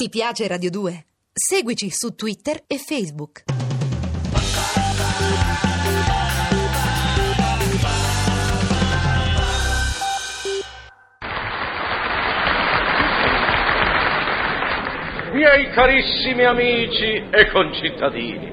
Ti piace Radio 2? Seguici su Twitter e Facebook. Miei carissimi amici e concittadini.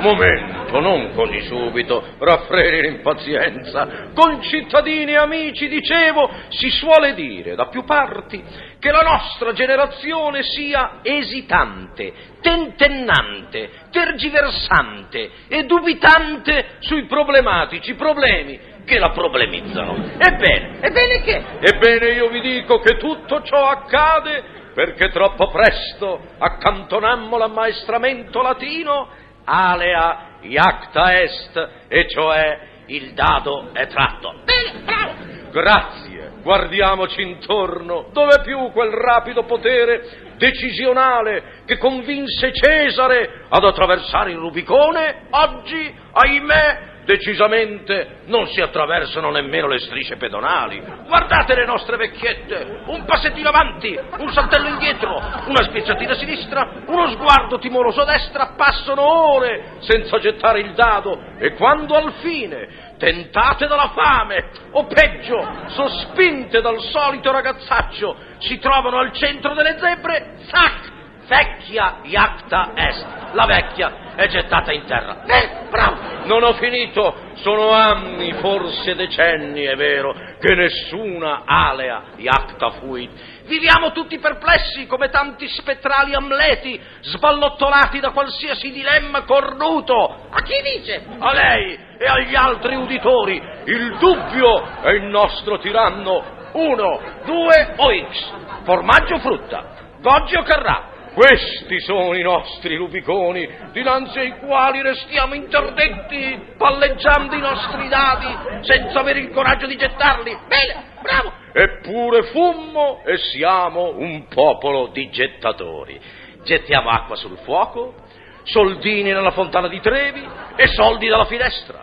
Momento, non così subito, raffreni l'impazienza. Concittadini e amici, dicevo, si suole dire da più parti che la nostra generazione sia esitante, tentennante, tergiversante e dubitante sui problematici problemi che la problemizzano. Ebbene, ebbene che? Ebbene io vi dico che tutto ciò accade perché troppo presto accantonammo l'ammaestramento latino alea iacta est, e cioè il dado è tratto. Bene, bravo! Grazie, guardiamoci intorno, dove più quel rapido potere decisionale che convinse Cesare ad attraversare il Rubicone, oggi, ahimè, decisamente non si attraversano nemmeno le strisce pedonali. Guardate le nostre vecchiette, un passettino avanti, un saltello indietro, una spiazzatina a sinistra, uno sguardo timoroso a destra, passano ore senza gettare il dado e quando al fine, tentate dalla fame o peggio, sospinte dal solito ragazzaccio, si trovano al centro delle zebre, zac! Vecchia iacta est, la vecchia è gettata in terra. Eh, bravo! Non ho finito, sono anni, forse decenni, è vero, che nessuna alea iacta fuit. Viviamo tutti perplessi come tanti spettrali amleti, sballottolati da qualsiasi dilemma cornuto. A chi dice? A lei e agli altri uditori. Il dubbio è il nostro tiranno. Uno, due o X. Formaggio o frutta. Goggi o carrà. Questi sono i nostri lupiconi, dinanzi ai quali restiamo interdetti, palleggiando i nostri dadi, senza avere il coraggio di gettarli. Bene, bravo! Eppure fummo e siamo un popolo di gettatori. Gettiamo acqua sul fuoco, soldini nella fontana di Trevi e soldi dalla finestra.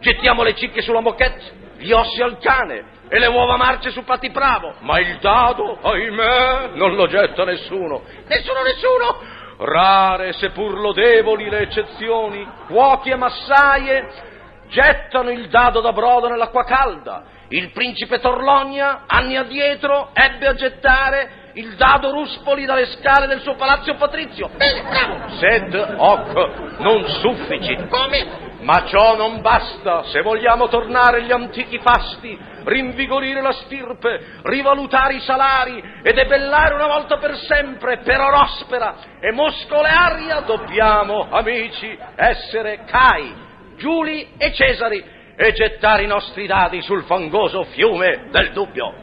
Gettiamo le cicche sulla moquette, gli ossi al cane e le uova marce su Patti Bravo. Ma il dado, ahimè, non lo getta nessuno. Nessuno, nessuno! Rare, seppur lodevoli le eccezioni, cuochi e massaie gettano il dado da brodo nell'acqua calda. Il principe Torlonia, anni addietro, ebbe a gettare il dado ruspoli dalle scale del suo palazzo patrizio. Bene, bravo! Sed hoc non sufficit. Come? Ma ciò non basta se vogliamo tornare agli antichi fasti, rinvigorire la stirpe, rivalutare i salari e debellare una volta per sempre per orospera e moscole aria, dobbiamo, amici, essere Cai, Giuli e Cesari e gettare i nostri dadi sul fangoso fiume del dubbio.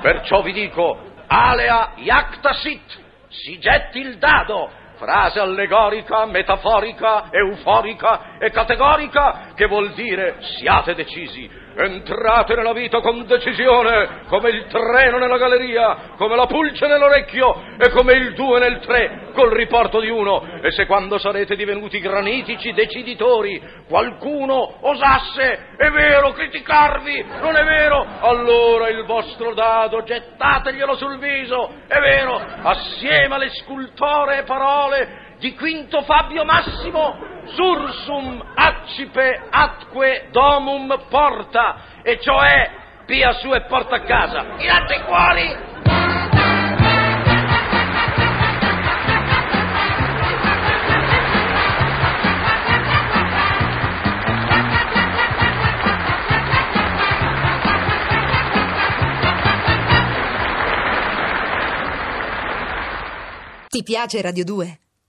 Perciò vi dico, alea iacta sit, si getti il dado frase allegorica, metaforica, euforica e categorica che vuol dire siate decisi, entrate nella vita con decisione, come il treno nella galleria, come la pulce nell'orecchio e come il due nel tre col riporto di uno. E se quando sarete divenuti granitici deciditori qualcuno osasse, è vero, criticarvi, non è vero, allora il vostro dado gettateglielo sul viso, è vero, assieme alle scultoree parole di Quinto Fabio Massimo, sursum accipe atque domum porta, e cioè via su e porta a casa. Tirate fuori! Ti piace Radio 2?